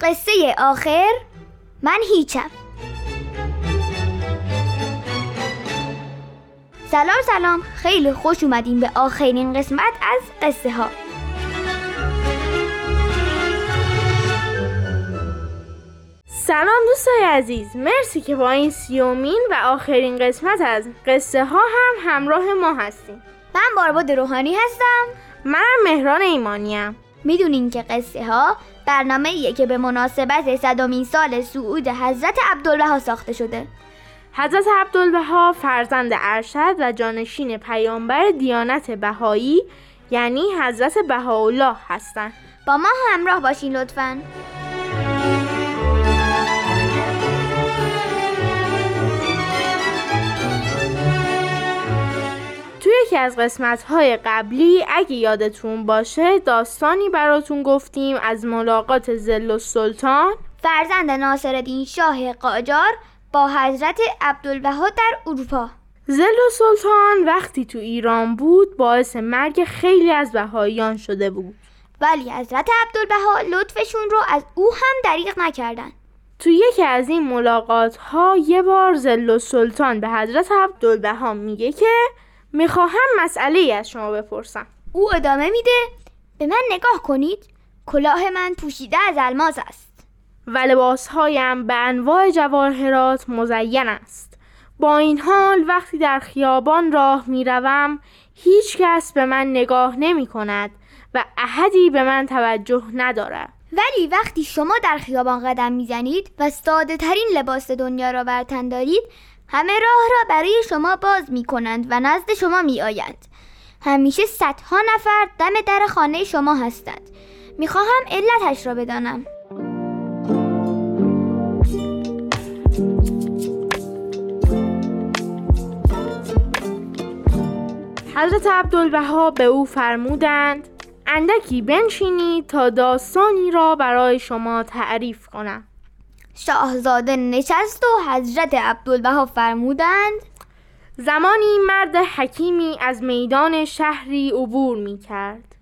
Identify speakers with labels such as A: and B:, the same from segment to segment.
A: قصه آخر من هیچم. سلام سلام. خیلی خوش اومدیم به آخرین قسمت از قصه ها.
B: سلام دوستای عزیز. مرسی که با این سیومین و آخرین قسمت از قصه ها هم همراه ما هستیم
A: من بارباد روحانی هستم.
B: منم مهران ایمانیم.
A: می‌دونین که قصه ها برنامه ایه که به مناسبت صدامین سال صعود حضرت عبدالبها ساخته شده.
B: حضرت عبدالبها فرزند ارشد و جانشین پیامبر دیانت بهایی یعنی حضرت بهاءالله هستند.
A: با ما همراه باشین لطفاً.
B: یکی از قسمت های قبلی اگه یادتون باشه داستانی براتون گفتیم از ملاقات زل سلطان.
A: فرزند ناصرالدین شاه قاجار با حضرت عبدالبها در اروپا.
B: زل سلطان وقتی تو ایران بود باعث مرگ خیلی از بهاییان شده بود.
A: ولی حضرت عبدالبها لطفشون رو از او هم دریغ نکردن.
B: تو یکی از این ملاقات ها یه بار زل سلطان به حضرت عبدالبها میگه که می‌خواهم مسئله از شما بپرسم.
A: او ادامه میده به من نگاه کنید کلاه من پوشیده از الماس است.
B: و لباسهایم به انواع جواهرات مزین است. با این حال وقتی در خیابان راه می‌روم هیچ کس به من نگاه نمی کند و احدی به من توجه ندارد.
A: ولی وقتی شما در خیابان قدم می‌زنید و ساده ترین لباس دنیا را بر تن دارید همه راه را برای شما باز می کنند و نزد شما می آیند. همیشه صدها نفر دم در خانه شما هستند. می خواهم علتش را بدانم.
B: حضرت عبدالبها به او فرمودند اندکی بنشینید تا داستانی را برای شما تعریف کنم
A: شاهزاده نشست و حضرت عبدالبها فرمودند
B: زمانی مرد حکیمی از میدان شهری عبور می کرد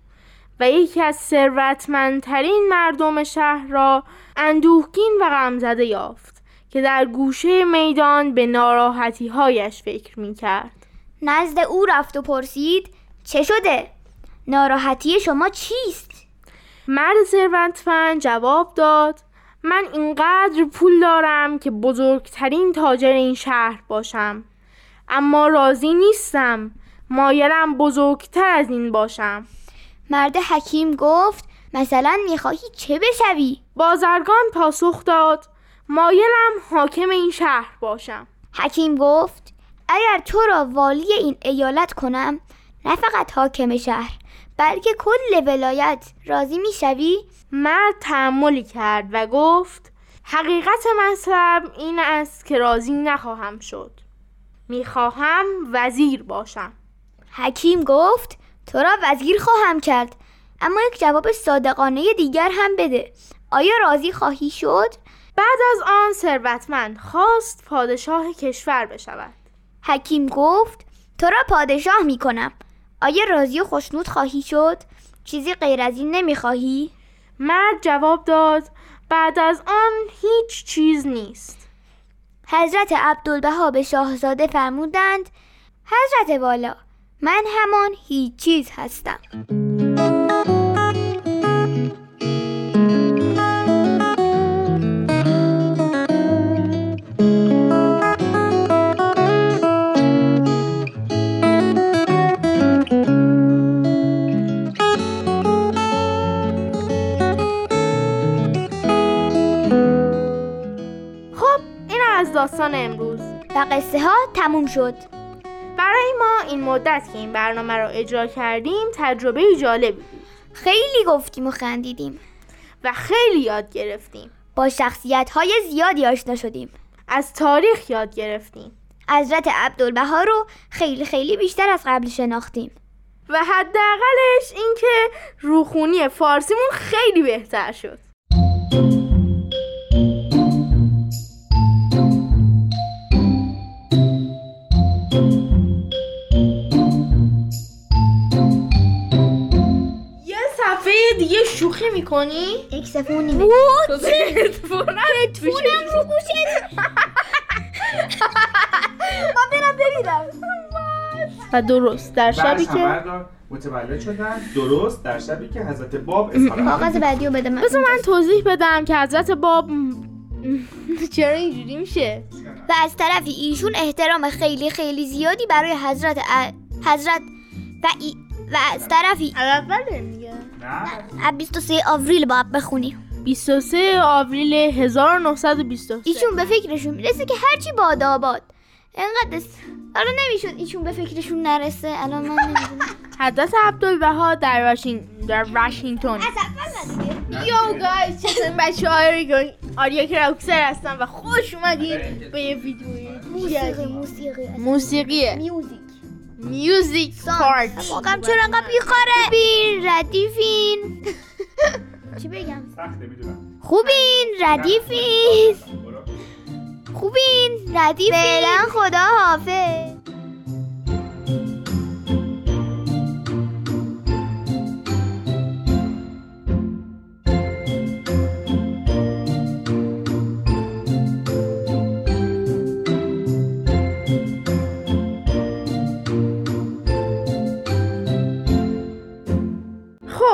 B: و یکی از ثروتمندترین مردم شهر را اندوهگین و غمزده یافت که در گوشه میدان به ناراحتی هایش فکر می کرد
A: نزد او رفت و پرسید چه شده؟ ناراحتی شما چیست؟
B: مرد ثروتمند جواب داد من اینقدر پول دارم که بزرگترین تاجر این شهر باشم. اما راضی نیستم. مایلم بزرگتر از این باشم.
A: مرد حکیم گفت مثلا می‌خواهی چه بشوی؟
B: بازرگان پاسخ داد مایلم حاکم این شهر باشم.
A: حکیم گفت اگر تو را والی این ایالت کنم نه فقط حاکم شهر بلکه کل ولایت راضی می‌شوی؟
B: مرد تحملی کرد و گفت حقیقت مطلب این است که راضی نخواهم شد. می‌خواهم وزیر باشم.
A: حکیم گفت تو را وزیر خواهم کرد اما یک جواب صادقانه دیگر هم بده. آیا راضی خواهی شد؟
B: بعد از آن ثروتمند خواست پادشاه کشور بشود.
A: حکیم گفت تو را پادشاه می کنم آیا راضی و خوشنود خواهی شد؟ چیزی غیر از این نمی خواهی؟
B: مرد جواب داد بعد از آن هیچ چیز نیست
A: حضرت عبدالبها به شاهزاده فرمودند حضرت والا من همان هیچ چیز هستم قصه ها تموم شد.
B: برای ما این مدت که این برنامه را اجرا کردیم تجربه جالبی بود.
A: خیلی گفتیم و خندیدیم.
B: و خیلی یاد گرفتیم.
A: با شخصیت های زیادی آشنا شدیم.
B: از تاریخ یاد گرفتیم.
A: حضرت عبدالبها رو خیلی خیلی بیشتر از قبل شناختیم.
B: و حداقلش اینکه روخونی فارسیمون خیلی بهتر شد. شوخی می‌کنی؟
A: یک نیمه
B: تو تلفنم
A: رو گوشت من برم ببینم.
B: و درست. در شبی که
C: متولد شدن. درست. در شبی که حضرت باب
A: کاغذ بعدی رو بده من.
B: بذار من توضیح بدم که حضرت باب چرا اینجوری میشه؟
A: و از طرفی ایشون احترام خیلی خیلی زیادی برای حضرت ا- حضرت و, ای و از طرفی از 23 آوریل باید بخونی.
B: 23 آوریل 1923
A: ایشون به فکرشون می‌رسه که هرچی باد آباد. انقدر است حالا نمی‌شد ایشون به فکرشون نرسه الان من نمی‌دونم.
B: حضرت عبدالبها در واشنگ در واشنگتن. یو گایز چطور بچه های آریا کراکسر هستم و خوش اومدید به یه ویدیوی
A: موسیقی. موسیقی.
B: موسیقیه.
A: میوزیک
B: میوزیک پارت
A: واقعا چرا انقدر بیخاره بین ردیفین چی بگم
C: سخته می‌دونم
A: خوبین ردیفین خوبین ردیفین فعلا خدا حافظ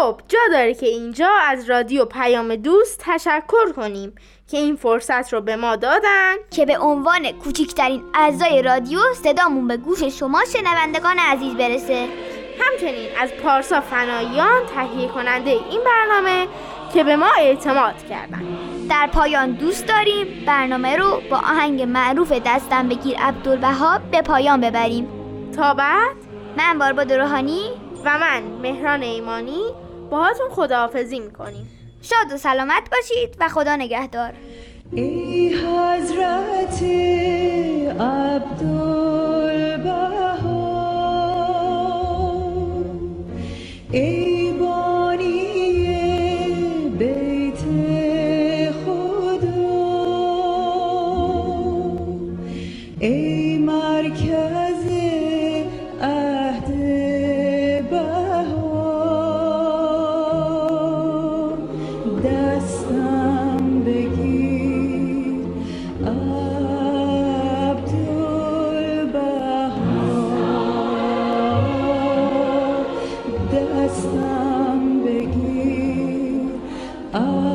B: خب جا داره که اینجا از رادیو پیام دوست تشکر کنیم که این فرصت رو به ما دادن.
A: که به عنوان کوچکترین اعضای رادیو صدامون به گوش شما شنوندگان عزیز برسه.
B: همچنین از پارسا فناییان تهیه کننده این برنامه که به ما اعتماد کردن.
A: در پایان دوست داریم. برنامه رو با آهنگ معروف دستم بگیر عبدالبها به پایان ببریم.
B: تا بعد
A: من بارباد روحانی
B: و من مهران ایمانی باهاتون خداحافظی می‌کنیم.
A: شاد و سلامت باشید و خدا نگهدار.
D: ای حضرت عبدالبها ای عبدالبها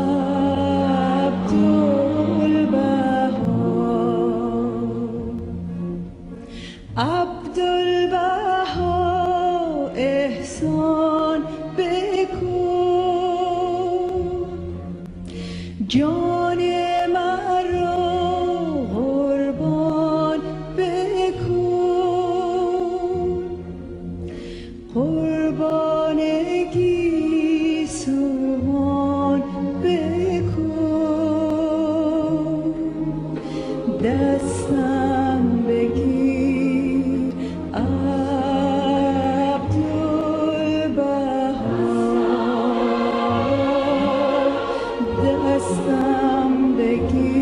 D: Some day.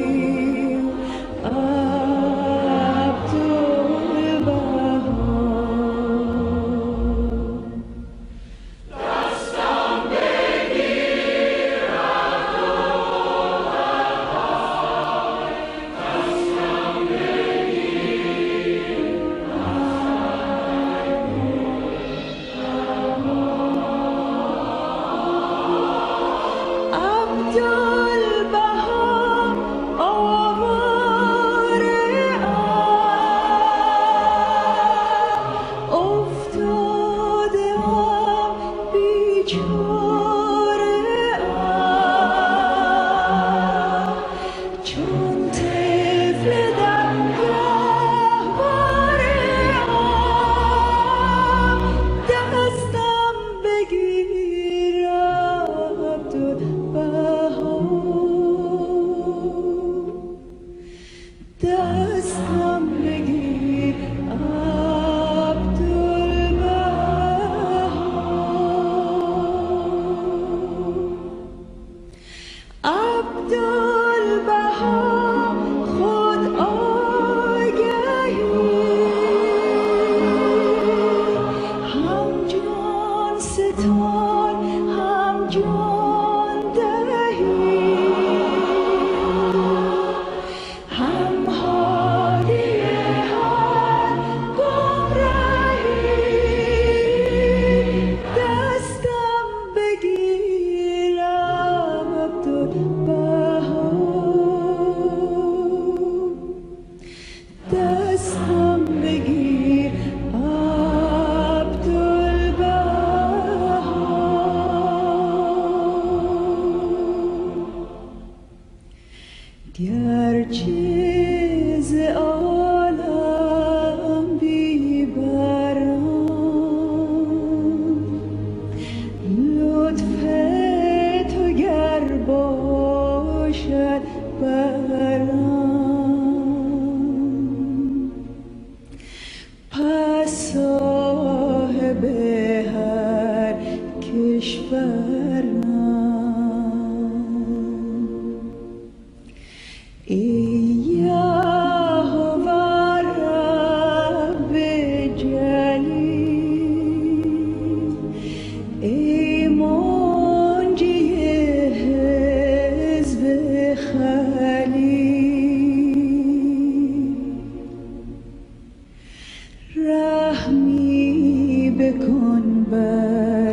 D: گرچه ز عالم بی برم لطف تو گر باشد برم پس صاحب هر کشور تحمي بكون بارد